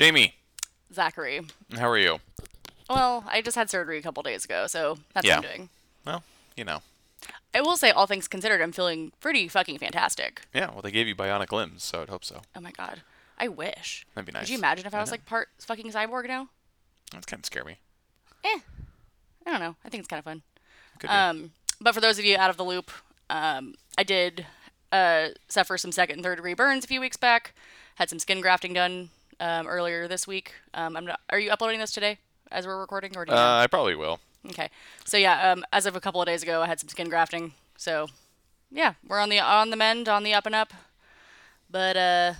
Jamie, Zachary. how are you? Well, I just had surgery a couple days ago, so that's what I'm Yeah. doing. Well, you know. I will say, all things considered, I'm feeling pretty fucking fantastic. Yeah, well, they gave you bionic limbs, so I'd hope so. Oh my god. I wish. That'd be nice. Could you imagine if I I was know. like part fucking cyborg now? That's kind of scary. Eh. I don't know. I think it's kind of fun. Could be. Um, but for those of you out of the loop, um, I did uh, suffer some second and third degree burns a few weeks back. Had some skin grafting done um, earlier this week. Um, I'm not. Are you uploading this today as we're recording, or do you uh, I probably will. Okay. So yeah, um, as of a couple of days ago, I had some skin grafting. So yeah, we're on the on the mend, on the up and up. But uh,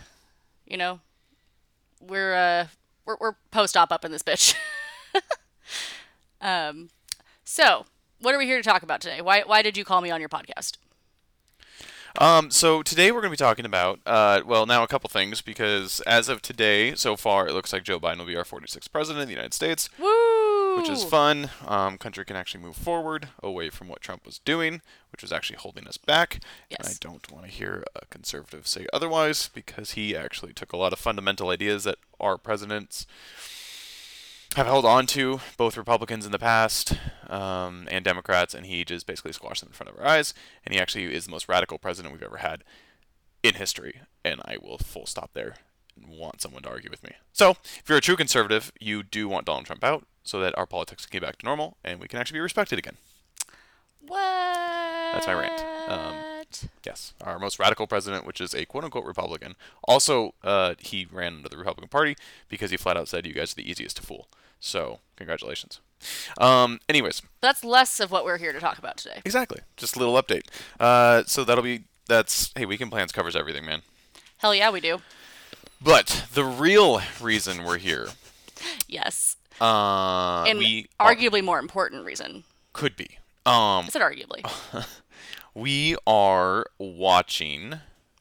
you know, we're uh we're, we're post op up in this bitch. um, so what are we here to talk about today? Why why did you call me on your podcast? Um, so today we're going to be talking about, uh, well, now a couple things because as of today, so far, it looks like Joe Biden will be our 46th president of the United States, Woo! which is fun. Um, country can actually move forward away from what Trump was doing, which was actually holding us back. And I don't want to hear a conservative say otherwise because he actually took a lot of fundamental ideas that our presidents have held on to, both Republicans in the past um, and Democrats, and he just basically squashed them in front of our eyes. And he actually is the most radical president we've ever had in history. And I will full stop there and want someone to argue with me. So, if you're a true conservative, you do want Donald Trump out so that our politics can get back to normal and we can actually be respected again. What? That's my rant. Um, Yes, our most radical president, which is a quote unquote Republican. Also, uh, he ran under the Republican Party because he flat out said, You guys are the easiest to fool. So, congratulations. Um, anyways, That's less of what we're here to talk about today. exactly. Just a little update. Uh, so, that'll be, that's, hey, Weekend Plans covers everything, man. Hell yeah, we do. But the real reason we're here, Yes. uh, And we are- arguably more important reason. could be. Um, I said arguably. we are watching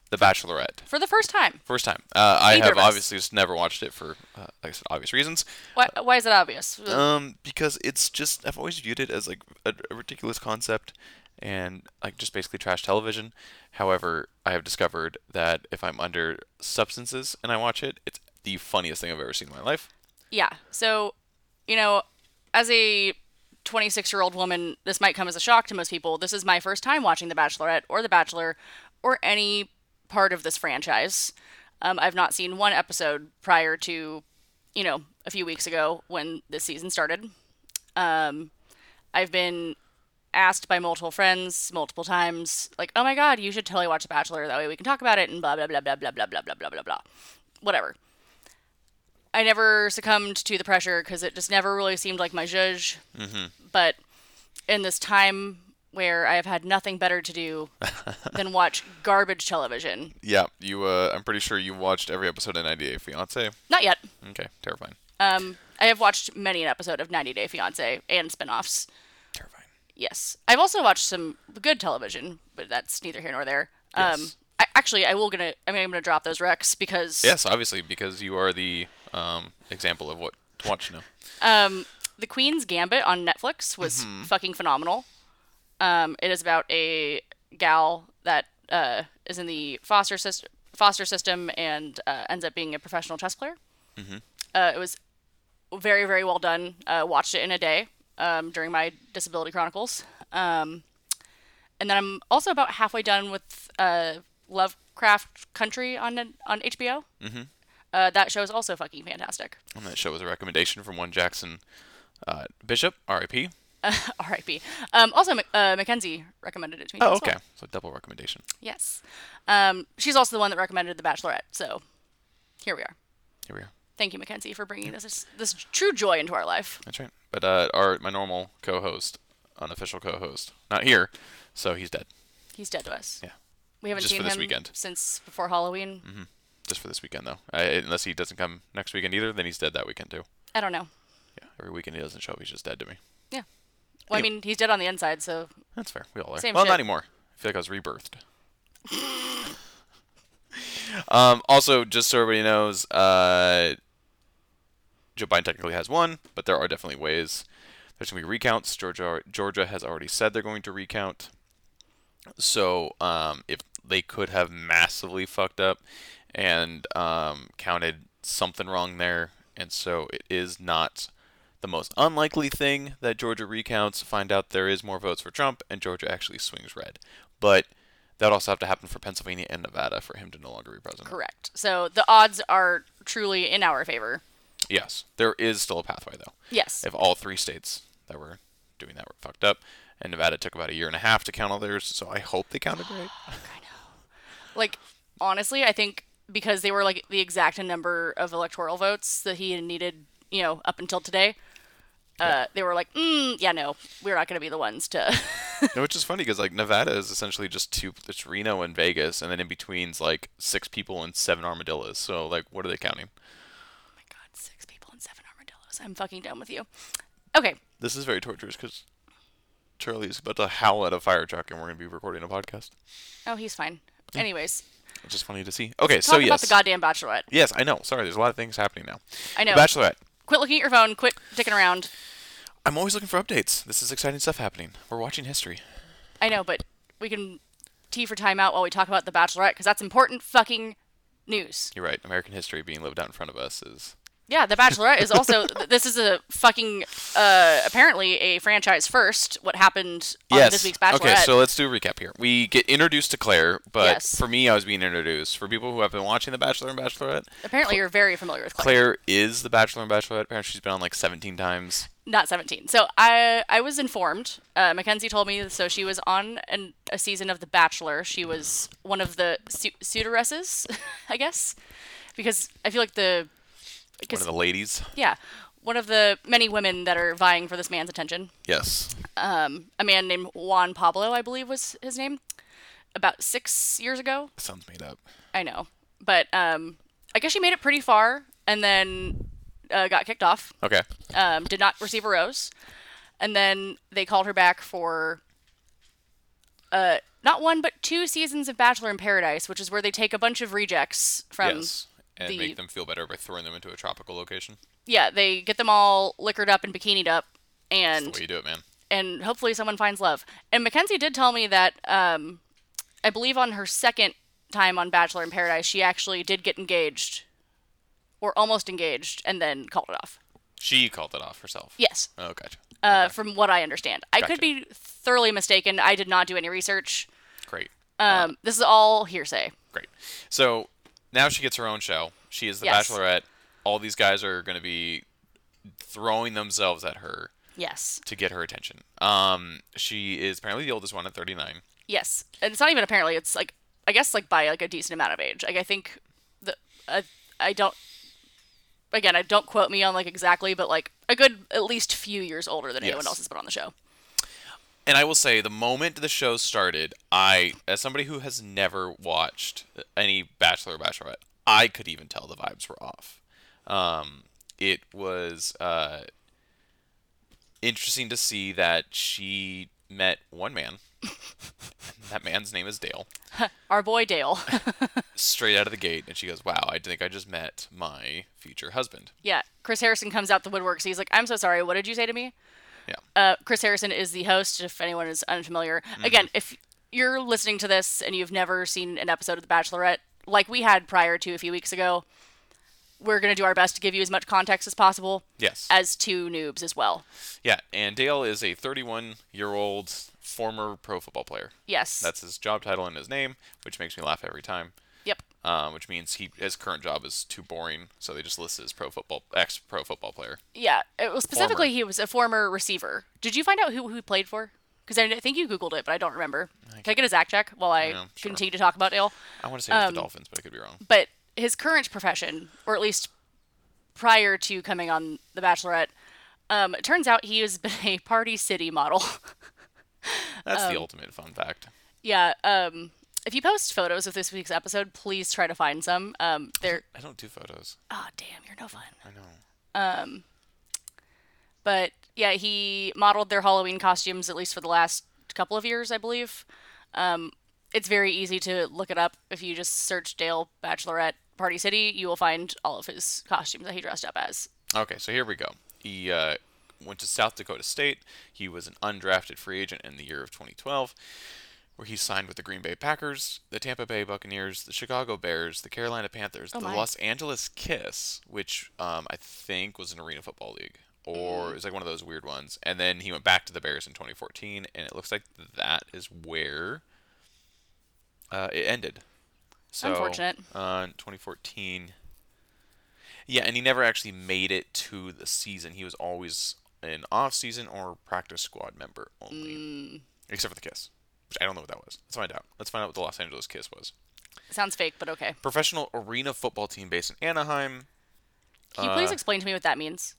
The Bachelorette. For the first time. First time. Uh, I Neither have of us. obviously just never watched it for, uh, like I said, obvious reasons. Why, why is it obvious? Um, because it's just I've always viewed it as like a, a ridiculous concept and like just basically trash television. However, I have discovered that if I'm under substances and I watch it, it's the funniest thing I've ever seen in my life. yeah. So, you know, as a 26 year old woman, this might come as a shock to most people. This is my first time watching The Bachelorette or The Bachelor or any part of this franchise. Um, I've not seen one episode prior to, you know, a few weeks ago when this season started. Um, I've been asked by multiple friends multiple times, like, oh my god, you should totally watch The Bachelor. That way we can talk about it and blah, blah, blah, blah, blah, blah, blah, blah, blah, blah, blah. Whatever. I never succumbed to the pressure because it just never really seemed like my zhuzh. Mm-hmm. But in this time where I have had nothing better to do than watch garbage television, Yeah, you. Uh, I'm pretty sure you watched every episode of 90 Day Fiance. not yet. Okay, terrifying. Um, I have watched many an episode of 90 Day Fiance and spin-offs. Terrifying. Yes, I've also watched some good television, but that's neither here nor there. Um, Yes. I, actually, I will gonna I mean, I'm gonna drop those recs because Yes, obviously because you are the um, example of what to watch now. Um, The Queen's Gambit on Netflix was Mm-hmm. fucking phenomenal. Um, it is about a gal that uh, is in the foster system, foster system and uh, ends up being a professional chess player. Mm-hmm. Uh, it was very, very well done. Uh, watched it in a day um, during my Disability Chronicles. Um, and then I'm also about halfway done with uh, Lovecraft Country on on HBO. Mhm. Uh, that show is also fucking fantastic. And that show was a recommendation from one Jackson uh, Bishop, R.I.P. R.I.P. Um, also, uh, Mackenzie recommended it to me. Oh, okay. well. So double recommendation. Yes. Um, she's also the one that recommended The Bachelorette. So here we are. Here we are. Thank you, Mackenzie, for bringing this this true joy into our life. That's right. But uh, our my normal co-host, unofficial co-host, not here, so he's dead. He's dead to us. Yeah. We haven't Just seen him weekend. since before Halloween. Just for this weekend though. I, unless he doesn't come next weekend either, then he's dead that weekend too. I don't know. Yeah. Every weekend he doesn't show up, he's just dead to me. Yeah. Well, I mean, he's dead on the inside, so That's fair. We all are. Same well, shit. not anymore. I feel like I was rebirthed. um, also, just so everybody knows, uh, Joe Biden technically has won, but there are definitely ways. There's going to be recounts. Georgia, Georgia has already said they're going to recount. So, um, if they could have massively fucked up and um, counted something wrong there, and so it is not the most unlikely thing that Georgia recounts, find out there is more votes for Trump, and Georgia actually swings red. But that also have to happen for Pennsylvania and Nevada for him to no longer be president. Correct. So the odds are truly in our favor. Yes, there is still a pathway though. Yes. If all three states that were doing that were fucked up, and Nevada took about a year and a half to count all theirs, so I hope they counted right. I know. like honestly, I think because they were like the exact number of electoral votes that he had needed, you know, up until today. Uh, they were like, mm, yeah, no, we're not going to be the ones to. No, which is funny because like Nevada is essentially just two. It's Reno and Vegas, and then in between's like six people and seven armadillos. So like, what are they counting? oh my god, six people and seven armadillos. I'm fucking done with you. Okay, This is very torturous because Charlie is about to howl at a fire truck, and we're gonna be recording a podcast. oh, he's fine. Anyways, It's just funny to see. Okay, talk so about yes, the goddamn Bachelorette. yes, I know. Sorry, there's a lot of things happening now. I know. The Bachelorette. Quit looking at your phone. Quit dicking around. I'm always looking for updates. This is exciting stuff happening. We're watching history. I know, but we can tea for time out while we talk about the Bachelorette because that's important fucking news. You're right. American history being lived out in front of us is Yeah, The Bachelorette is also. this is a fucking uh, apparently a franchise first. What happened on this week's Bachelorette? Okay, so let's do a recap here. We get introduced to Clare, but Yes. for me, I was being introduced. For people who have been watching The Bachelor and Bachelorette, apparently you're very familiar with Clare. Clare is the Bachelor and Bachelorette. Apparently, she's been on like 17 times. Not 17. So I I was informed. Uh, Mackenzie told me. So she was on an, a season of The Bachelor. She was one of the su- suitoresses, I guess, because I feel like the One of the ladies. yeah, one of the many women that are vying for this man's attention. Yes. Um, a man named Juan Pablo, I believe was his name, about six years ago. Sounds made up. I know, but um, I guess she made it pretty far and then uh, got kicked off. Okay. Um, did not receive a rose, and then they called her back for uh, not one but two seasons of Bachelor in Paradise, which is where they take a bunch of rejects from. yes. And the- make them feel better by throwing them into a tropical location. Yeah, they get them all liquored up and bikinied up, That's and the way you do it, man. and hopefully someone finds love. And Mackenzie did tell me that um, I believe on her second time on Bachelor in Paradise, she actually did get engaged, or almost engaged, and then called it off. She called it off herself. Yes, Oh, gotcha. uh, from what I understand. I Gotcha. could be thoroughly mistaken. I did not do any research. Great. Um, this is all hearsay. Great. So now she gets her own show. She is the Yes. Bachelorette. All these guys are going to be throwing themselves at her Yes, to get her attention. Um, she is apparently the oldest one at 39. yes, and it's not even apparently. It's like I guess like by like a decent amount of age. Like I think the uh, I don't. Again, I don't quote me on like exactly, but like a good at least few years older than anyone else has been on the show. And I will say, the moment the show started, I, as somebody who has never watched any Bachelor or Bachelorette, I could even tell the vibes were off. Um, it was uh, interesting to see that she met one man. that man's name is Dale. Our boy Dale. Straight out of the gate, and she goes, "Wow, I think I just met my future husband." yeah, Chris Harrison comes out the woodworks. He's like, "I'm so sorry. What did you say to me?" Yeah. Uh, Chris Harrison is the host. If anyone is unfamiliar, Mm-hmm. again, if you're listening to this and you've never seen an episode of The Bachelorette, like we had prior to a few weeks ago, we're gonna do our best to give you as much context as possible. Yes. As two noobs as well. yeah, and Dale is a 31-year-old former pro football player. Yes. That's his job title and his name, which makes me laugh every time. Um, which means he his current job is too boring, so they just listed as pro football ex pro football player. Yeah. It was specifically Former. he was a former receiver. Did you find out who who he played for? Because I think you googled it, but I don't remember. Can I get a Zach check while I Yeah, sure. continue to talk about Dale? I want to say Um, the Dolphins, but I could be wrong. but his current profession, or at least prior to coming on The Bachelorette, um, it turns out he has been a Party City model. That's um, the ultimate fun fact. yeah. Um, if you post photos of this week's episode, please try to find some. Um, they're I don't do photos. oh damn, you're no fun. I know. Um, But yeah, he modeled their Halloween costumes at least for the last couple of years, I believe. Um, it's very easy to look it up if you just search Dale Bachelorette Party City. You will find all of his costumes that he dressed up as. Okay, so here we go. He uh, went to South Dakota State. He was an undrafted free agent in the year of 2012. Where he signed with the Green Bay Packers, the Tampa Bay Buccaneers, the Chicago Bears, the Carolina Panthers, the my. Los Angeles Kiss, which um, I think was an Arena Football League, or it was like one of those weird ones. And then he went back to the Bears in 2014, and it looks like that is where uh, it ended. So, Unfortunate. Uh, 2014. Yeah, and he never actually made it to the season. He was always an off-season or practice squad member only, Mm. except for the Kiss, which I don't know what that was. Let's find out. Let's find out what the Los Angeles Kiss was. Sounds fake, but okay. Professional arena football team based in Anaheim. Can you please Uh, explain to me what that means?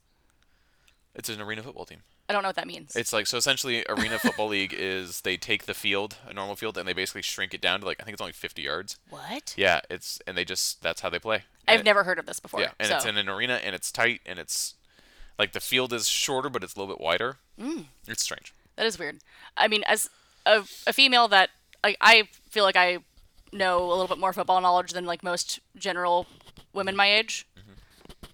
It's an arena football team. I don't know what that means. It's like so essentially arena football league is they take the field, a normal field, and they basically shrink it down to like I think it's only 50 yards. what? Yeah, it's and they just that's how they play. I've And- never heard of this before. Yeah, and so. it's in an arena and it's tight and it's like the field is shorter but it's a little bit wider. Mm. It's strange. That is weird. I mean, as a, a female that like I feel like I know a little bit more football knowledge than like most general women my age. Mm-hmm.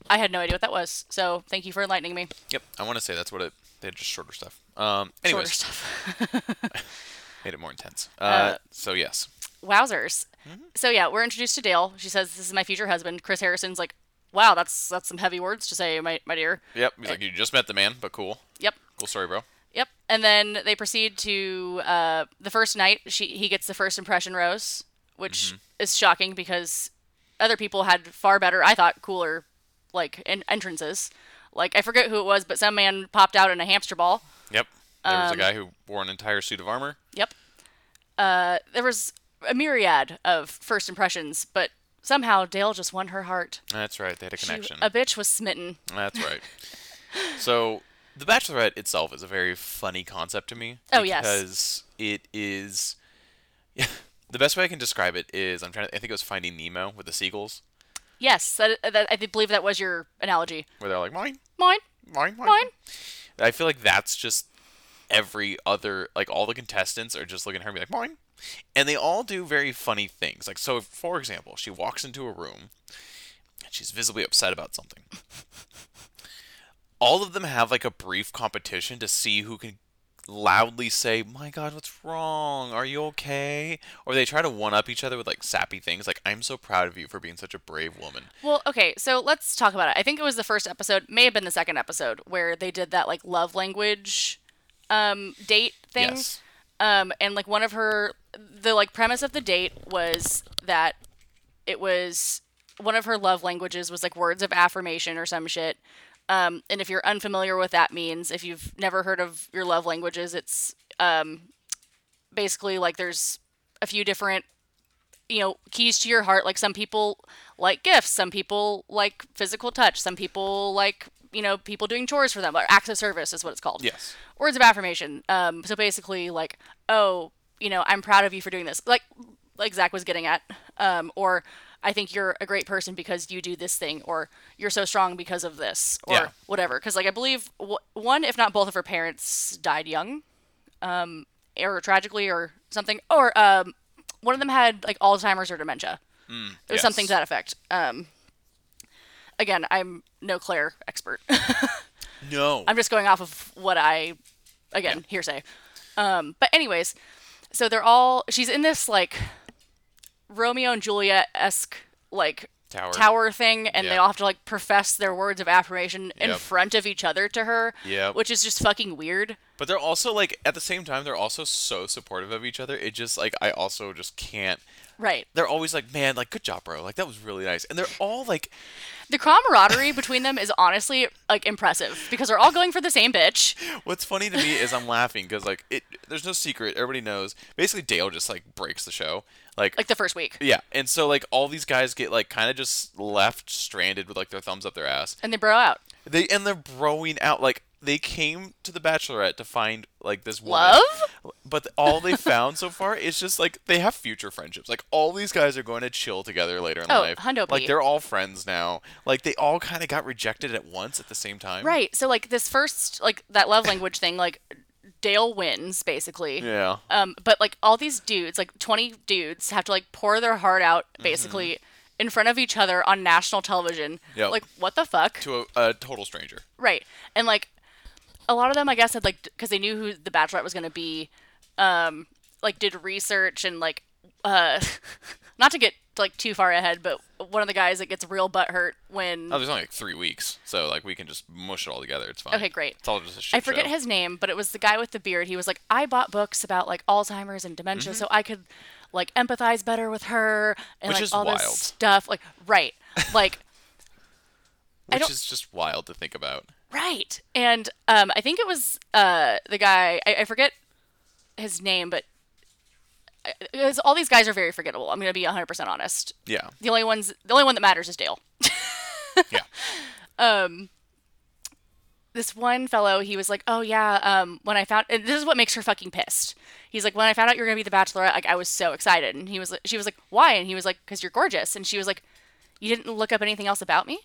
I had no idea what that was. So thank you for enlightening me. Yep, I want to say that's what it. They're just shorter stuff. Um, Shorter stuff. made it more intense. Uh, so yes, Wowzers. Mm-hmm. So yeah, we're introduced to Dale. She says, "This is my future husband." Chris Harrison's like, "Wow, that's that's some heavy words to say, my my dear." yep. He's like you just met the man, but cool, Yep. cool story, bro. Yep. And then they proceed to uh, the first night. She he gets the first impression rose, which Mm-hmm. is shocking because other people had far better, I thought, cooler like en- entrances. Like I forget who it was, but some man popped out in a hamster ball. Yep. There was a Um, guy who wore an entire suit of armor. Yep. Uh, there was a myriad of first impressions, but somehow Dale just won her heart. That's right. They had a She- connection. a bitch was smitten. That's right. so, The Bachelorette itself is a very funny concept to me. Oh, yes. Because it is. Yeah, the best way I can describe it is I'm trying to. I think it was Finding Nemo with the seagulls, Yes, that, that I believe that was your analogy. where they're like, mine, Mine, mine, mine. mine. I feel like that's just every other. Like, all the contestants are just looking at her and be like, mine. And they all do very funny things. Like, so, for example, she walks into a room and she's visibly upset about something. All of them have like a brief competition to see who can loudly say, "My God, what's wrong? Are you okay?" Or they try to one up each other with like sappy things, like "I'm so proud of you for being such a brave woman." Well, okay, so let's talk about it. I think it was the first episode, may have been the second episode, where they did that like love language um, date thing. Yes. Um, and like one of her, the like premise of the date was that it was one of her love languages was like words of affirmation or some shit. Um, and if you're unfamiliar with that means, if you've never heard of your love languages, it's um, basically like there's a few different you know keys to your heart. Like some people like gifts some people like physical touch some people like you know people doing chores for them or acts of service is what it's called. Yes. words of affirmation. Um so basically like oh you know i'm proud of you for doing this. Like like zach was getting at um or i think you're a great person because you do this thing or you're so strong because of this or Yeah. whatever because like i believe w- one if not both of her parents died young um or tragically or something or um one of them had like alzheimer's or dementia it was something to that effect um again i'm no clare expert No. I'm just going off of what I, again, hearsay. Um, but anyways, so they're all. She's in this like Romeo and Juliet esque like Tower. tower thing, and they all have to like profess their words of affirmation in Yep. front of each other to her. Yeah, Which is just fucking weird. But they're also like at the same time they're also so supportive of each other. It just like I also just can't. Right. They're always like, man, like good job, bro. Like that was really nice. And they're all like, The camaraderie between them is honestly like impressive because they're all going for the same bitch. what's funny to me is I'm laughing because like it. There's no secret. Everybody knows. Basically, Dale just like breaks the show. Like, Like the first week. yeah, and so like all these guys get like kind of just left stranded with like their thumbs up their ass. And they bro out. They and they're broing out like they came to the Bachelorette to find like this woman. Love? But all they found so far is just like they have future friendships. Like all these guys are going to chill together later in Oh, life. hundo like they're all friends now. Like they all kind of got rejected at once at the same time. Right. So like this first like that love language thing, like Dale wins basically. Yeah. Um, but like all these dudes, like twenty dudes, have to like pour their heart out basically in front of each other on national television. Mm-hmm. Yep. Like what the fuck? To a, a total stranger. Right. And like a lot of them, I guess, had like because they knew who the Bachelorette was gonna be. Um, like did research and like uh not to get like too far ahead, but one of the guys that gets real butt hurt when Oh, there's only like three weeks, so like we can just mush it all together. It's fine. Okay, great. It's all just a shit I forget show. his name, but it was the guy with the beard. He was like, I bought books about like Alzheimer's and dementia Mm-hmm. so I could like empathize better with her and Which like all wild. this stuff. Like, right. Like, which is just wild to think about. Right. And um, I think it was uh, the guy, I, I forget his name, but uh, because all these guys are very forgettable. I'm going to be 100% honest. Yeah. The only ones, the only one that matters is Dale. Yeah. Um, this one fellow, he was like, "Oh yeah, um, when I found and this is what makes her fucking pissed." He's like, "When I found out you were gonna be the Bachelorette, like I was so excited." And he was, like, she was like, "Why?" And he was like, "Cause you're gorgeous." And she was like, "You didn't look up anything else about me?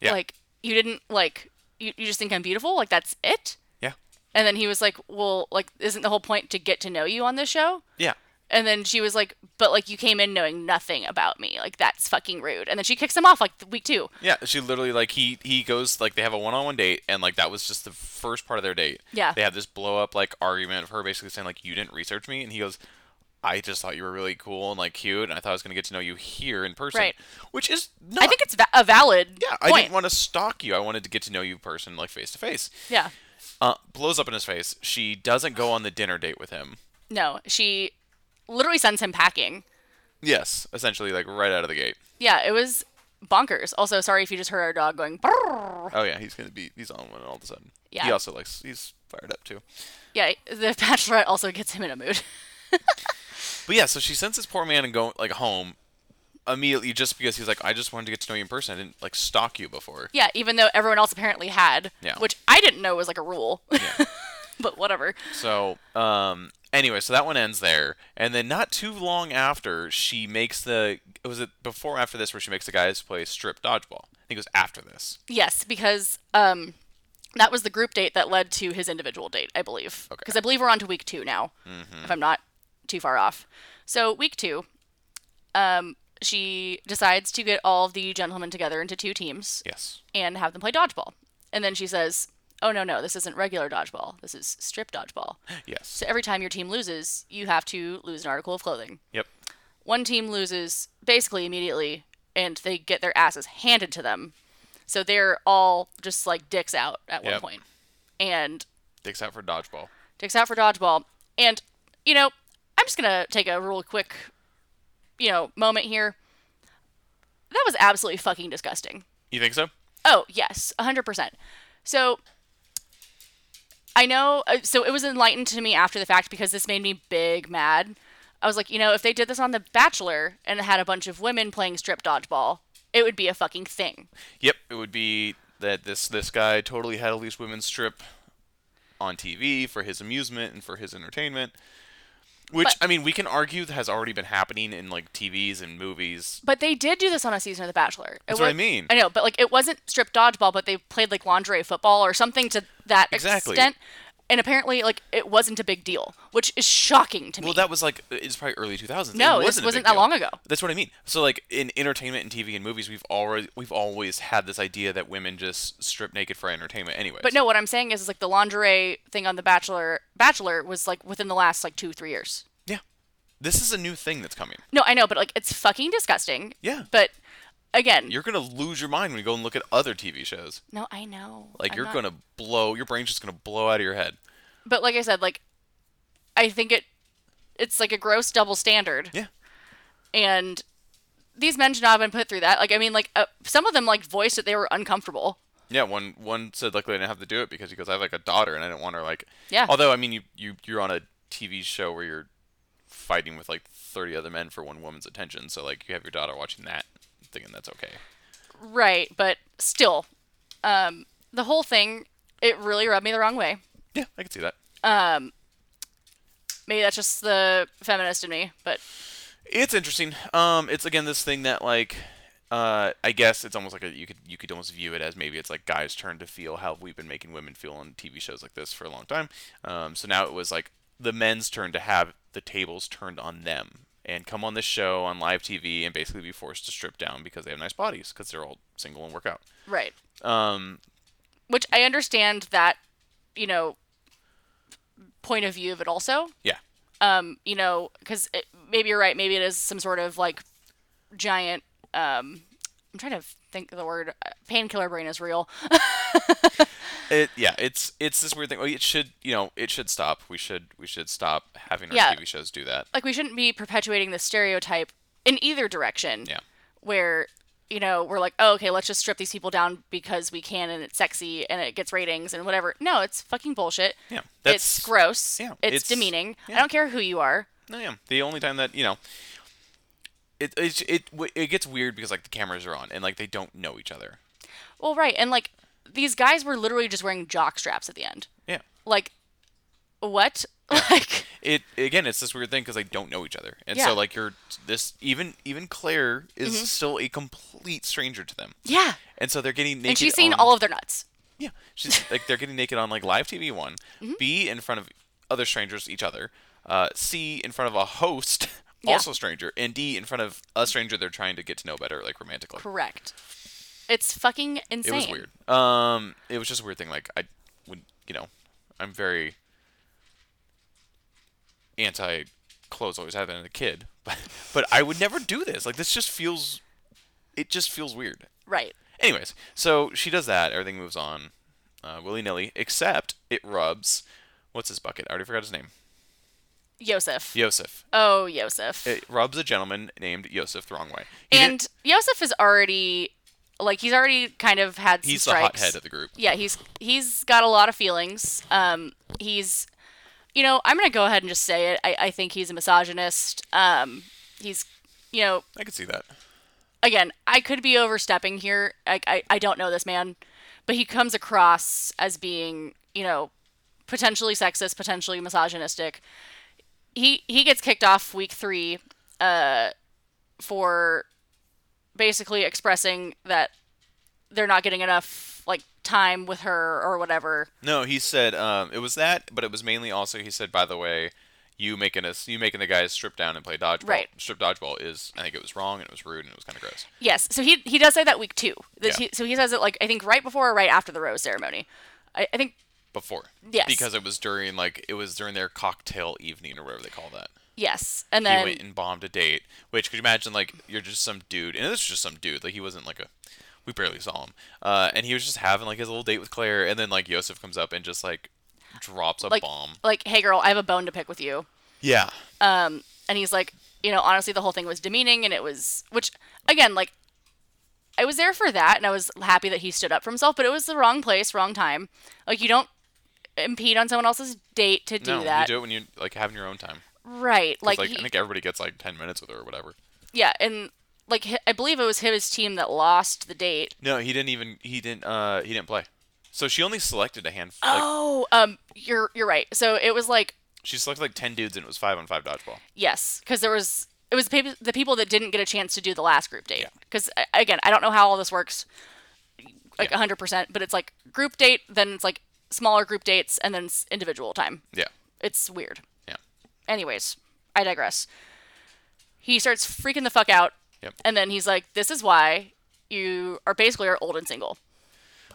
Yeah. Like you didn't like you, you just think I'm beautiful? Like that's it?" Yeah. And then he was like, "Well, like isn't the whole point to get to know you on this show?" Yeah. And then she was like, "But like you came in knowing nothing about me. Like that's fucking rude." And then she kicks him off like week two. Yeah, she literally like he he goes like they have a one-on-one date and like that was just the first part of their date. Yeah. They have this blow up like argument of her basically saying like you didn't research me and he goes I just thought you were really cool and like cute and I thought I was going to get to know you here in person. Right. Which is not I think it's va- a valid Yeah, I didn't want to stalk you. I wanted to get to know you in person like face to face. yeah. Uh blows up in his face. She doesn't go on the dinner date with him. No, she literally sends him packing. Yes, essentially like right out of the gate. Yeah, it was bonkers. Also, sorry if you just heard our dog going. "Brrr." Oh yeah, he's to be he's on one all of a sudden. Yeah. He also likes he's fired up too. Yeah, the Bachelorette also gets him in a mood. But yeah, so she sends this poor man and go like home immediately just because he's like, I just wanted to get to know you in person. I didn't like stalk you before. yeah, even though everyone else apparently had, Yeah. which I didn't know was like a rule. Yeah. but whatever. so um anyway, so that one ends there. And then not too long after, she makes the was it before or after this where she makes the guys play strip dodgeball? I think it was after this. Yes, because um, that was the group date that led to his individual date, I believe. Okay. Mm-hmm. Because I believe we're on to week two now, if I'm not too far off. So week two, um, she decides to get all the gentlemen together into two teams. Yes. and have them play dodgeball. And then she says, "Oh no, no, this isn't regular dodgeball. This is strip dodgeball. Yes. So every time your team loses, you have to lose an article of clothing. Yep. One team loses basically immediately, and they get their asses handed to them. So they're all just like dicks out at one Yep. point, and Dicks out for dodgeball. dicks out for dodgeball. And you know, I'm just gonna take a real quick, you know, moment here. That was absolutely fucking disgusting. You think so? Oh, yes, 100%. So I know uh, so it was enlightened to me after the fact because this made me big mad. I was like, you know, if they did this on The Bachelor and had a bunch of women playing strip dodgeball, it would be a fucking thing. Yep. It would be that this this guy totally had all these women strip on TV for his amusement and for his entertainment. Which But- I mean, we can argue that has already been happening in like TVs and movies. But they did do this on a season of The Bachelor. It That's what I mean. I know, but like it wasn't strip dodgeball, but they played like lingerie football or something to that Exactly. extent. And apparently, like it wasn't a big deal, which is shocking to me. Well, that was like it's probably early 2000s. No, it wasn't wasn't that deal. long ago. That's what I mean. So like in entertainment and TV and movies, we've already we've always had this idea that women just strip naked for entertainment, anyway. But no, what I'm saying is, is like the lingerie thing on the Bachelor Bachelor was like within the last like two three years. yeah, this is a new thing that's coming. No, I know, but like it's fucking disgusting. Yeah. But again, You're gonna lose your mind when you go and look at other TV shows. no, I know. Like I'm you're not- gonna blow. Your brain's just gonna blow out of your head. But like I said, like I think it it's like a gross double standard. Yeah. And these men should not have been put through that. Like I mean, like uh, some of them like voiced that they were uncomfortable. Yeah, one one said like they didn't have to do it because he goes, I have like a daughter and I didn't want her like. Yeah. Although I mean, you you you're on a TV show where you're fighting with like 30 other men for one woman's attention, so like you have your daughter watching that, thinking that's okay. Right, but still, um, the whole thing it really rubbed me the wrong way. Yeah, I can see that. Um, Maybe that's just the feminist in me, but It's interesting. Um, it's again this thing that like, uh, I guess it's almost like a, you could you could almost view it as maybe it's like guys' turn to feel how we've been making women feel on TV shows like this for a long time. Um, so now it was like the men's turn to have the tables turned on them and come on this show on live TV and basically be forced to strip down because they have nice bodies because they're all single and work out. right. Um, Which I understand that, you know, point of view of it also. yeah, Um, you know, because maybe you're right. Maybe it is some sort of like giant. Um, I'm trying to think of the word. Uh, painkiller brain is real. It yeah, it's it's this weird thing. It should you know it should stop. We should we should stop having our Yeah. TV shows do that. like we shouldn't be perpetuating the stereotype in either direction. Yeah. Where you know we're like, oh, okay, let's just strip these people down because we can and it's sexy and it gets ratings and whatever. No, it's fucking bullshit. Yeah, it's gross. yeah, it's, it's- demeaning. yeah. I don't care who you are. No, yeah. The only time that you know, it it it it gets weird because like the cameras are on and like they don't know each other. Well, right, and like these guys were literally just wearing jock straps at the end. Yeah. Like, what? Like, It again, it's this weird thing because they don't know each other, and Yeah. Mm-hmm. so like you're this even even Clare is still a complete stranger to them, yeah. and so they're getting naked. And she's seen on- all of their nuts. Yeah, she's like they're getting naked on like live TV one, Mm-hmm. B in front of other strangers, each other, uh, C in front of a host, Yeah. also stranger, and D in front of a stranger they're trying to get to know better, like romantically. Correct. It's fucking insane. It was weird. Um, it was just a weird thing. Like I would, you know, I'm very anti clothes. Always have been as a kid, but but I would never do this. Like this just feels, it just feels weird. Right. Anyways, so she does that. Everything moves on, uh, willy nilly, except it rubs. What's his bucket? I already forgot his name. Yosef. Yosef. Oh, Yosef. It rubs a gentleman named Yosef the wrong way. He and Yosef is already like he's already kind of had some he's the strikes. hothead of the group. yeah, he's he's got a lot of feelings. Um, he's, you know, I'm gonna go ahead and just say it. I, I think he's a misogynist. Um, he's, you know, I could see that. again, I could be overstepping here. I, I, I don't know this man, but he comes across as being, you know, potentially sexist, potentially misogynistic. He he gets kicked off week three, uh, for basically expressing that they're not getting enough like time with her or whatever. No, he said um, it was that, but it was mainly also he said, by the way, you making us you making the guys strip down and play dodgeball. Right. Strip dodgeball is I think it was wrong and it was rude and it was kind of gross. Yes, so he he does say that week two. That Yeah. he, so he says it like I think right before or right after the rose ceremony. I, I think Before. Yes. Because it was during like it was during their cocktail evening or whatever they call that. yes, and then He went and bombed a date. Which could you imagine like you're just some dude and this was just some dude, like he wasn't like a we barely saw him. Uh, and he was just having like his little date with Clare and then like Yosef comes up and just like drops a like bomb. like hey girl, I have a bone to pick with you. Yeah. Um, and he's like, you know, honestly, the whole thing was demeaning, and it was, which again, like, I was there for that, and I was happy that he stood up for himself, but it was the wrong place, wrong time. Like, you don't impede on someone else's date to do no, that, you do it when you're like having your own time. right? Like, Like, he- I think everybody gets like ten minutes with her or whatever. yeah, and like I believe it was him his team that lost the date. No, he didn't even he didn't uh he didn't play. So she only selected a handful. Like, Oh, um, you're you're right. So it was like she selected like ten dudes and it was five on five dodgeball. Yes, because there was it was the people, that didn't get a chance to do the last group date. Because again, I don't know how all this works, like Yeah. hundred percent. But it's like group date, then it's like smaller group dates, and then individual time. Yeah. It's weird. Yeah. Anyways, I digress. He starts freaking the fuck out, Yep. and then he's like, "This is why you are basically are old and single."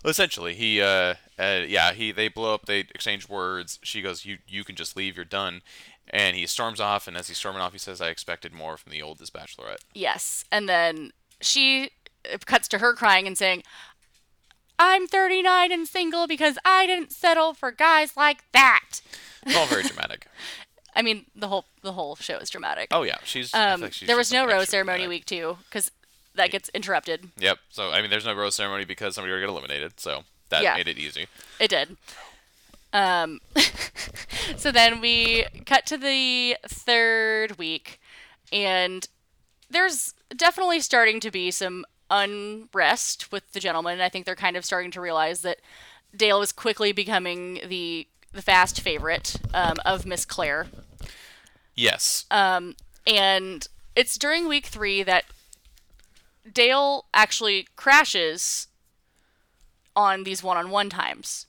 Well, essentially, he uh, uh yeah he they blow up. They exchange words. She goes, "You you can just leave. You're done." And he storms off. And as he's storming off, he says, "I expected more from the oldest bachelorette." Yes, and then she cuts to her crying and saying, "I'm 39 and single because I didn't settle for guys like that." It's all very dramatic. I mean, the whole the whole show is dramatic. Oh yeah, she's. Um, she's there was no rose ceremony dramatic. week two because that gets interrupted. Yep. So I mean, there's no rose ceremony because somebody already got eliminated. So that Yeah. made it easy. It did. Um, so then we cut to the third week, and there's definitely starting to be some unrest with the gentlemen. I think they're kind of starting to realize that Dale is quickly becoming the the fast favorite um, of Miss Claire, Yes. Uh, and it's during week three that Dale actually crashes on these one-on-one times.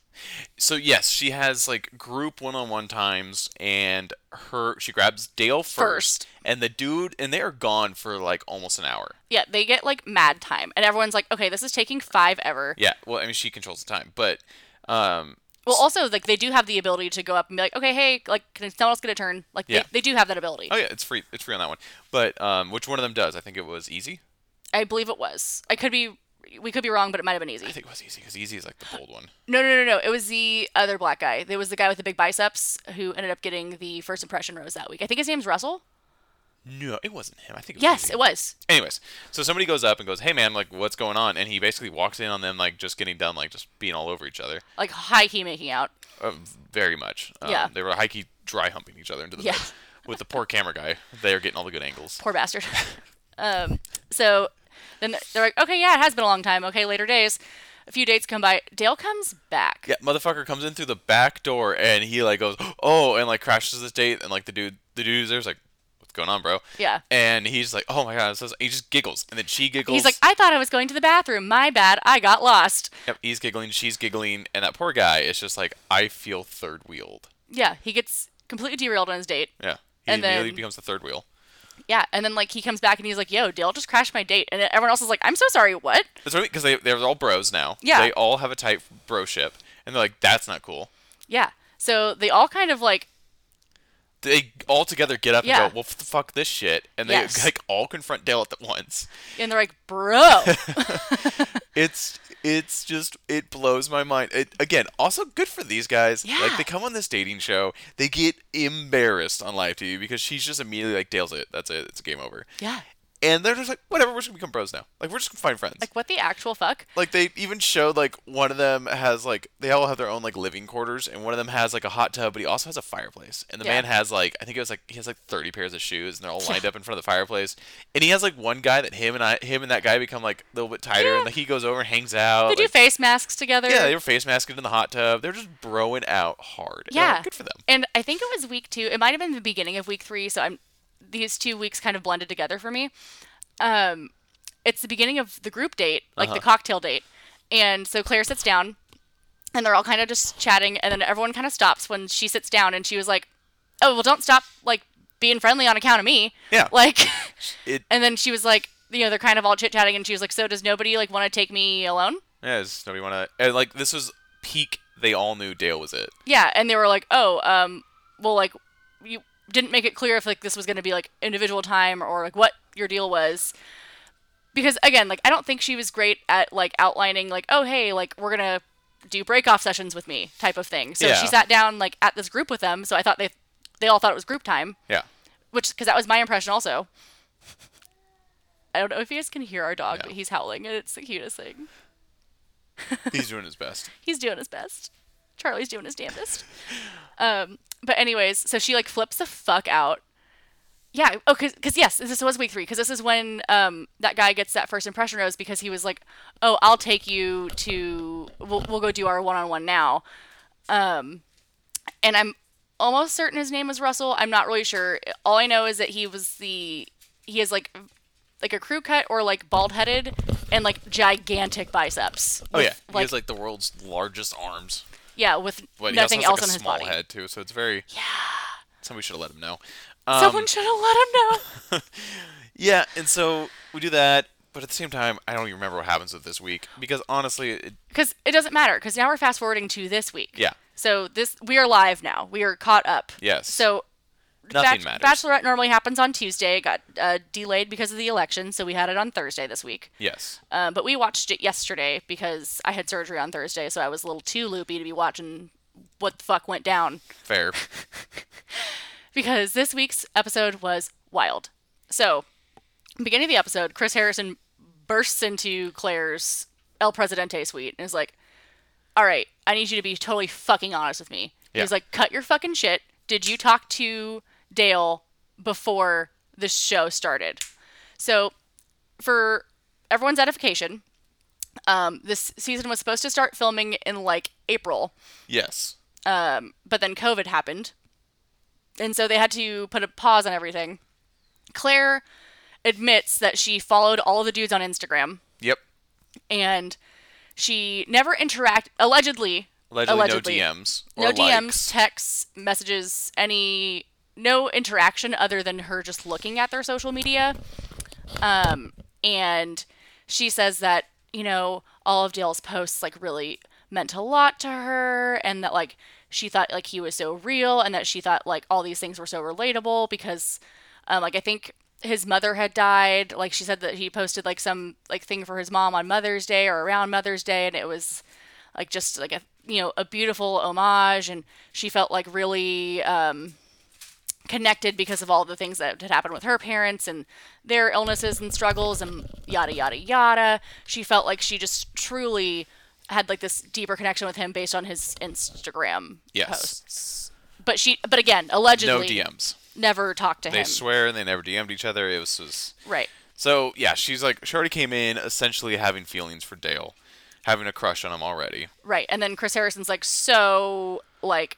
So yes, she has like group one-on-one times, and her she grabs Dale first, First. and the dude, and they are gone for like almost an hour. Yeah, they get like mad time, and everyone's like, "Okay, this is taking five ever." Yeah, well, I mean, she controls the time, but um, Well, also like they do have the ability to go up and be like, okay, hey, like can someone else get a turn? Like Yeah. they, they do have that ability. Oh yeah, it's free. It's free on that one. But um, which one of them does? I think it was Eazy. I believe it was. I could be. We could be wrong, but it might have been Eazy. I think it was Eazy because Eazy is like the bold one. No, no, no, no. It was the other black guy. There was the guy with the big biceps who ended up getting the first impression rose that week. I think his name's Russell. No, it wasn't him. I think. It was Yes, Eazy. it was. Anyways, so somebody goes up and goes, "Hey man, like what's going on?" And he basically walks in on them like just getting done, like just being all over each other. Like high key making out. Uh, very much. Um, Yeah. They were high key dry humping each other into the Yeah. bed. With the poor camera guy, they are getting all the good angles. Poor bastard. um, so then they're like, okay, yeah, it has been a long time. Okay, later days. A few dates come by. Dale comes back. Yeah, motherfucker comes in through the back door and he like goes, "Oh," and like crashes his date and like the dude, the dude's there's like, "What's going on, bro?" Yeah. And he's like, "Oh my god," so he just giggles and then she giggles. He's like, I thought I was going to the bathroom. My bad. I got lost. Yep, he's giggling, she's giggling, and that poor guy is just like, I feel third wheeled. Yeah, he gets completely derailed on his date. Yeah. He And immediately then- becomes the third wheel. Yeah, and then like he comes back and he's like, "Yo, Dale just crashed my date," and everyone else is like, "I'm so sorry. What?" That's right, because they they're all bros now. Yeah. They all have a tight broship, and they're like, that's not cool. Yeah. So they all kind of like, They all together get up Yeah. and go, well, f- fuck this shit, and they Yes. like all confront Dale at once. and they're like, "Bro." It's it's just it blows my mind. It, again, also good for these guys. Yeah. Like they come on this dating show, they get embarrassed on live TV because she's just immediately like, Dale's it. That's it. It's game over. yeah. And they're just like, whatever. We're just gonna become bros now. Like we're just gonna find friends. Like what the actual fuck? like they even showed like one of them has like they all have their own like living quarters and one of them has like a hot tub but he also has a fireplace and the Yeah. man has like i think it was like he has like 30 pairs of shoes and they're all lined up in front of the fireplace and he has like one guy that him and i him and that guy become like a little bit tighter Yeah. and like, he goes over and hangs out They do like- face masks together. yeah they were face masked in the hot tub they're just broing out hard I'm like, Yeah. good for them And I think it was week two. It might have been the beginning of week three. So I'm these two weeks kind of blended together for me. Um, it's the beginning of the group date, like the Uh-huh. cocktail date, and so Clare sits down, and they're all kind of just chatting, and then everyone kind of stops when she sits down, and she was like, "Oh well, don't stop like being friendly on account of me." Yeah. Like, it and then she was like, you know, they're kind of all chit chatting, and she was like, "So does nobody like want to take me alone?" yeah does nobody want to like this was peak they all knew dale was it Yeah, and they were like, "Oh, um, well, like you didn't make it clear if like this was going to be like individual time or like what your deal was." Because again, like I don't think she was great at like outlining like, "Oh, hey, like we're going to do break off sessions with me" type of thing. So Yeah. she sat down like at this group with them, so I thought they they all thought it was group time, yeah which cuz that was my impression also. I don't know if you guys can hear our dog, No. but he's howling and it's the cutest thing. he's doing his best he's doing his best. Charlie's doing his damnedest. Um, but anyways, so she like flips the fuck out. Yeah. Oh, cause, cause yes, this was week three. Cause this is when um that guy gets that first impression rose because he was like, "Oh, I'll take you to. We'll we'll go do our one on one now." Um, and I'm almost certain his name was Russell. I'm not really sure. All I know is that he was the he has like like a crew cut or like bald headed and like gigantic biceps. oh with, yeah he like has like the world's largest arms yeah, with but nothing he also else like, on a his small body. head too so it's very Yeah. somebody should have let him know Someone um, should have let him know. Yeah, and so we do that, but at the same time, I don't even remember what happens with this week because honestly, it, Because it doesn't matter. Because now we're fast forwarding to this week. yeah, So this we are live now. We are caught up. yes, So nothing Bach- matters. Bachelorette normally happens on Tuesday. It got uh, delayed because of the election, so we had it on Thursday this week. yes, Um, but we watched it yesterday because I had surgery on Thursday, so I was a little too loopy to be watching what the fuck went down. fair. because this week's episode was wild. So, beginning of the episode, Chris Harrison bursts into Clare's El Presidente suite and is like, "All right, I need you to be totally fucking honest with me." Yeah. He's like, "Cut your fucking shit. Did you talk to Dale before the show started?" So, for everyone's edification, um, this season was supposed to start filming in like April Yes, um, but then COVID happened, and so they had to put a pause on everything. Clare admits that she followed all of the dudes on Instagram, yep. and she never interact. Allegedly, Allegedly, Allegedly. no DMs or no DMs, texts, messages, any no interaction other than her just looking at their social media. Um, and she says that you know all of Dale's posts like really meant a lot to her and that like she thought like he was so real and that she thought like all these things were so relatable because um, like I think his mother had died. Like she said that he posted like some like thing for his mom on Mother's Day or around Mother's Day, and it was like just like a you know a beautiful homage, and she felt like really um, connected because of all the things that had happened with her parents and their illnesses and struggles and yada yada yada. She felt like she just truly had like this deeper connection with him based on his Instagram Yes. posts. But she, but again, allegedly, No DMs. never talked to They him. They swear and they never DM'd each other. It was, was right. so yeah. She's like she already came in essentially having feelings for Dale, having a crush on him already. Right. And then Chris Harrison's like, so, like,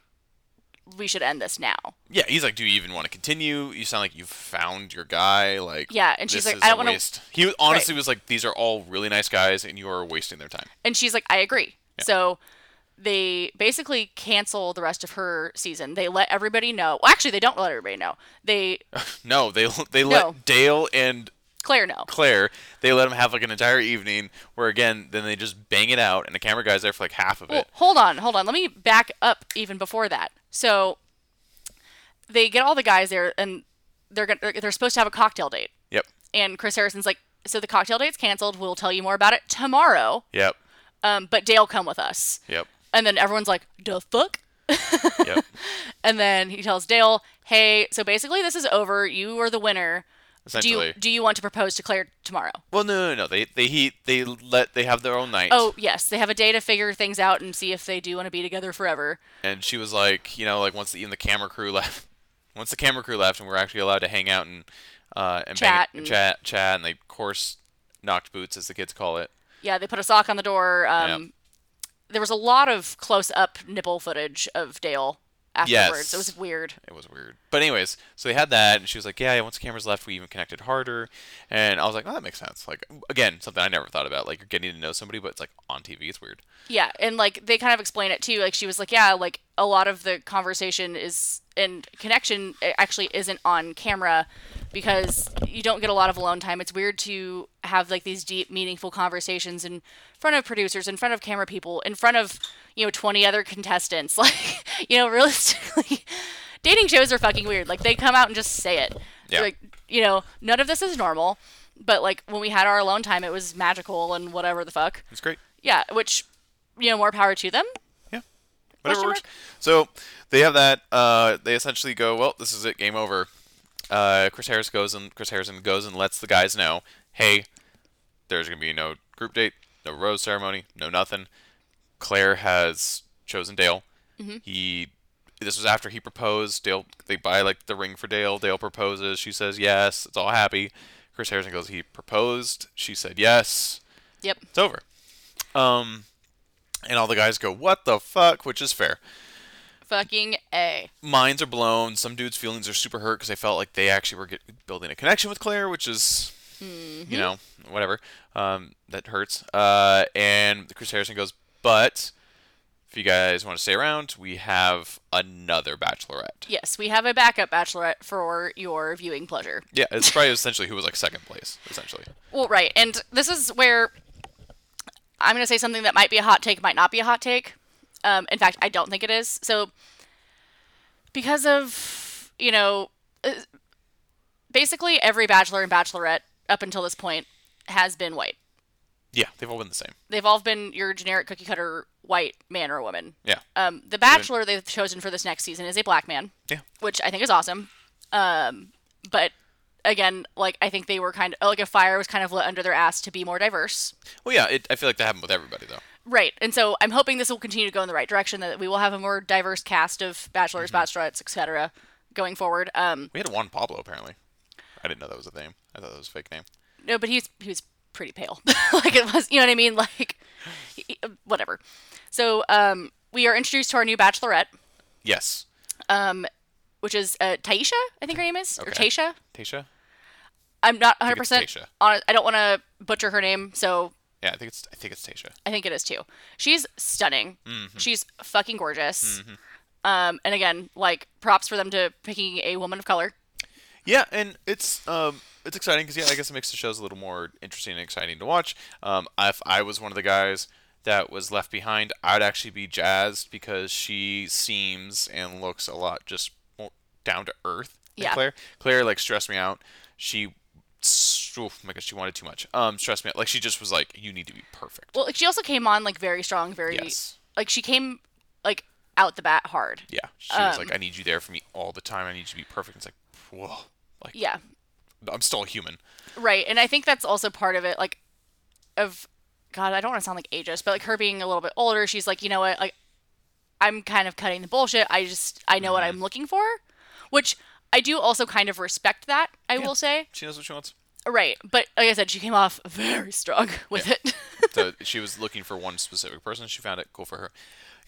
we should end this now. Yeah, he's like, "Do you even want to continue? You sound like you've found your guy." Like, Yeah, and she's like, "I don't wanna- waste." He honestly was like, "These are all really nice guys, and you are wasting their time." And she's like, I agree. So they basically cancel the rest of her season. They let everybody know. Well, actually, they don't let everybody know. They, No, they they No. let Dale and Clare know. Clare, they let them have like an entire evening where again, then they just bang it out, and the camera guy's there for like half of Well, it. hold on, hold on. Let me back up even before that. So they get all the guys there, and they're gonna, they're supposed to have a cocktail date. Yep, And Chris Harrison's like, so the cocktail date's canceled. We'll tell you more about it tomorrow. yep, Um, but Dale come with us. yep, And then everyone's like, the fuck? yep. And then he tells Dale, "Hey, so basically this is over. You are the winner. Do you do you want to propose to Clare tomorrow?" well, no, no, no. They they he they let they have their own night. Oh, yes, they have a day to figure things out and see if they do want to be together forever. and she was like, you know, like once the, even the camera crew left, once the camera crew left, and we're actually allowed to hang out and uh and Chat it- and- chat, chat, and they of course knocked boots as the kids call it. Yeah, they put a sock on the door. Um, There was a lot of close-up nipple footage of Dale afterwards. Yes. It was weird. It was weird. But anyways, so they had that, and she was like, "Yeah, once the cameras left, we even connected harder." And I was like, "Oh, that makes sense." Like again, something I never thought about. Like you're getting to know somebody, but it's like on TV, it's weird. Yeah, and like they kind of explain it too. Like she was like, yeah, like a lot of the conversation is and connection eh, actually isn't on camera because you don't get a lot of alone time. It's weird to have like these deep, meaningful conversations in front of producers, in front of camera people, in front of you know twenty other contestants. Like you know, realistically, dating shows are fucking weird. Like they come out and just say it. Yeah. Like you know, none of this is normal. But like when we had our alone time, it was magical and whatever the fuck. It's great. Yeah, which you know, more power to them. Yeah. Whatever Question works. So they have that. Uh, they essentially go, "Well, this is it. Game over." Uh, Chris Harris goes and Chris Harrison goes and lets the guys know, "Hey, there's gonna be no group date, no rose ceremony, no nothing." Clare has chosen Dale. He. This was after he proposed. Dale. They buy like the ring for Dale. Dale proposes. She says yes. It's all happy. Chris Harrison goes. He proposed. She said yes. Yep. It's over. Um, and all the guys go, "What the fuck?" Which is fair. Fucking A. Minds are blown. Some dudes' feelings are super hurt because they felt like they actually were get, building a connection with Clare, which is, you know, whatever. Um, that hurts. Uh, and Chris Harrison goes, "But if you guys want to stay around, we have another Bachelorette." Yes, we have a backup bachelorette for your viewing pleasure. Yeah, it's probably essentially who was like second place, essentially. Well, right. And this is where I'm going to say something that might be a hot take, might not be a hot take. Um, in fact, I don't think it is. So, because of, you know, uh, basically every bachelor and bachelorette up until this point has been white. Yeah, they've all been the same. They've all been your generic cookie cutter white man or woman. Yeah, Um, the bachelor they've chosen for this next season is a black man. yeah, which I think is awesome. Um, but again, like I think they were kind of like a fire was kind of lit under their ass to be more diverse. well, yeah. It, I feel like that happened with everybody though. Right. And so I'm hoping this will continue to go in the right direction that we will have a more diverse cast of bachelors, bachelorettes, etc. going forward. Um, We had Juan Pablo apparently. I didn't know that was a name. I thought that was a fake name. no, but he's he was pretty pale. like it was, you know what I mean? Like he- whatever. So um, we are introduced to our new bachelorette, Yes. Um, which is uh, Tayshia, I think her name is, or Okay. Tayshia. I'm not think 100 it's percent on. I don't want to butcher her name, so Yeah, I think it's I think it's Tasha. I think it is too. She's stunning. Mm-hmm. She's fucking gorgeous. Um, and again, like props for them to picking a woman of color. Yeah, and it's um it's exciting because yeah, I guess it makes the shows a little more interesting and exciting to watch. Um, if I was one of the guys that was left behind, I'd actually be jazzed because she seems and looks a lot just more down to earth Yeah. Clare. Clare like stressed me out. She, oh my god, she wanted too much. Um, stressed me out. Like she just was like, you need to be perfect. Well, like, she also came on like very strong, very Yes. like she came like out the bat hard. Yeah. She was Um, like, I need you there for me all the time. I need you to be perfect. It's like, whoa. Like Yeah, I'm still a human. right. And I think that's also part of it. Like, of God, I don't want to sound like ageist, but like her being a little bit older, she's like, you know what, like I'm kind of cutting the bullshit. I just I know what Mm-hmm. I'm looking for, which I do also kind of respect that. I will say, She knows what she wants. right. But like I said, she came off very strong with it. so she was looking for one specific person. She found it. Cool for her.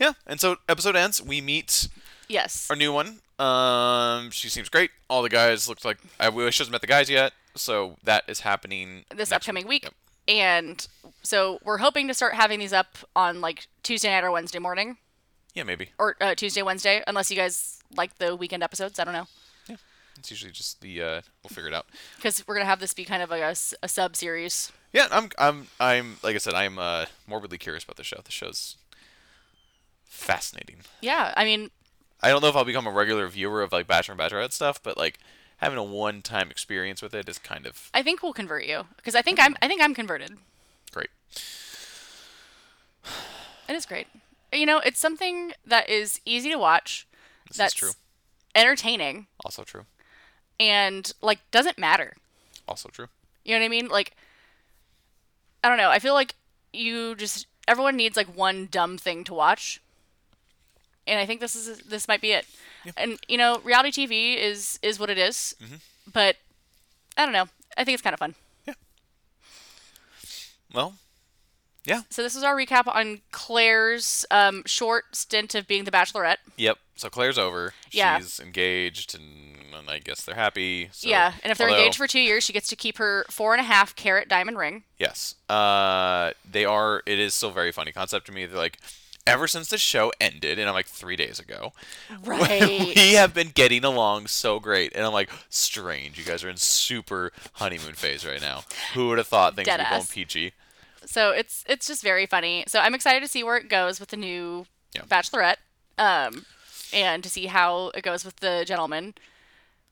Yeah. And so episode ends. We meet yes. our new one. Um, she seems great. All the guys looked like I wish she hasn't met the guys yet. So that is happening this upcoming week. Yep. And so we're hoping to start having these up on like Tuesday night or Wednesday morning Yeah, maybe. or uh, Tuesday, Wednesday, unless you guys like the weekend episodes. I don't know. It's usually just the uh, we'll figure it out. Because we're going to have this be kind of like a, a sub series. Yeah, I'm I'm I'm like I said, I'm uh, morbidly curious about the show. The show's fascinating. Yeah. I mean, I don't know if I'll become a regular viewer of like Bachelor and Bachelorette stuff, but like having a one-time experience with it is kind of I think we'll convert you because I think I'm I think I'm converted. great. It is great. You know, it's something that is easy to watch. This that's is true. entertaining Also true. And like doesn't matter. Also true. You know what I mean? Like, I don't know. I feel like you just everyone needs like one dumb thing to watch, and I think this is this might be it. And you know, reality TV is is what it is, but I don't know. I think it's kind of fun. Yeah. Well, yeah. So this is our recap on Clare's um, short stint of being the Bachelorette. Yep. So Clare's over. Yeah. She's engaged, and, and I guess they're happy. So, yeah, and if they're although- engaged for two years, she gets to keep her four and a half carat diamond ring. yes, uh, they are. It is still a very funny concept to me. They're like, ever since the show ended, and I'm like three days ago, Right. we have been getting along so great, and I'm like, strange. You guys are in super honeymoon phase right now. Who would have thought things would be going peachy? So it's it's just very funny. So I'm excited to see where it goes with the new Yeah. Bachelorette, um, and to see how it goes with the gentleman,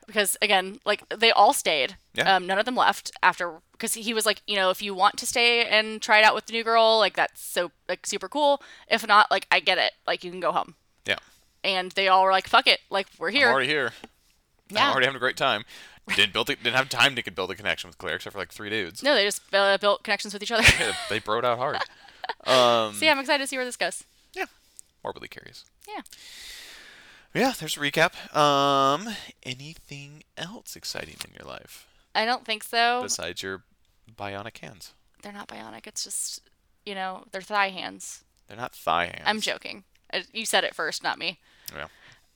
because again, like they all stayed. Yeah. Um, none of them left after because he was like, you know, if you want to stay and try it out with the new girl, like that's so like super cool. If not, like I get it, like you can go home. Yeah. And they all were like, fuck it, like we're here. I'm already here. Yeah. I'm already having a great time. Didn't build. A, didn't have time to build a connection with Clare except for like three dudes. no, they just uh, built connections with each other. Yeah, they broed out hard. Um, so yeah, I'm excited to see where this goes. yeah, morbidly curious. Yeah. Yeah, there's a recap. Um, anything else exciting in your life I don't think so. besides your bionic hands? They're not bionic. It's just, you know, they're thigh hands. They're not thigh hands. I'm joking. Uh, You said it first, not me. Yeah.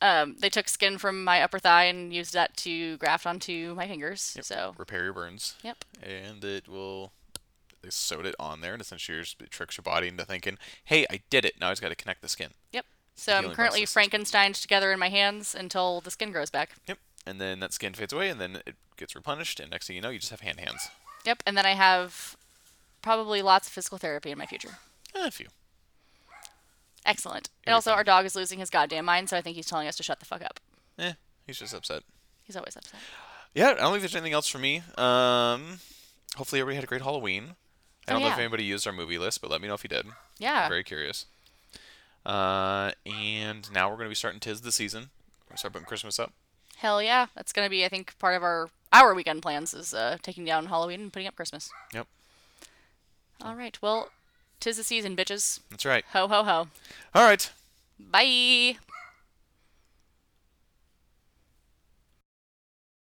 Um, they took skin from my upper thigh and used that to graft onto my fingers. So, Repair your burns. yep. And it will. They sewed it on there, and essentially just- it tricks your body into thinking, "Hey, I did it. Now I just got to connect the skin." Yep. So I'm currently process. Frankensteined together in my hands until the skin grows back. Yep. And then that skin fades away, and then it gets replenished, and next thing you know, you just have hand hands. Yep. And then I have probably lots of physical therapy in my future. Eh, a few. Excellent. And also, our dog is losing his goddamn mind, so I think he's telling us to shut the fuck up. Eh, he's just upset. He's always upset. Yeah, I don't think there's anything else for me. Um, hopefully everybody had a great Halloween. I Oh, don't know if anybody used our movie list, but let me know if you did. Yeah. I'm very curious. Uh, and now we're going to be starting Tis the Season. We're start putting Christmas up. Hell yeah. That's going to be, I think, part of our our weekend plans is uh, taking down Halloween and putting up Christmas. Yep, All right. Well, tis the season, bitches. that's right. Ho, ho, ho. All right. Bye.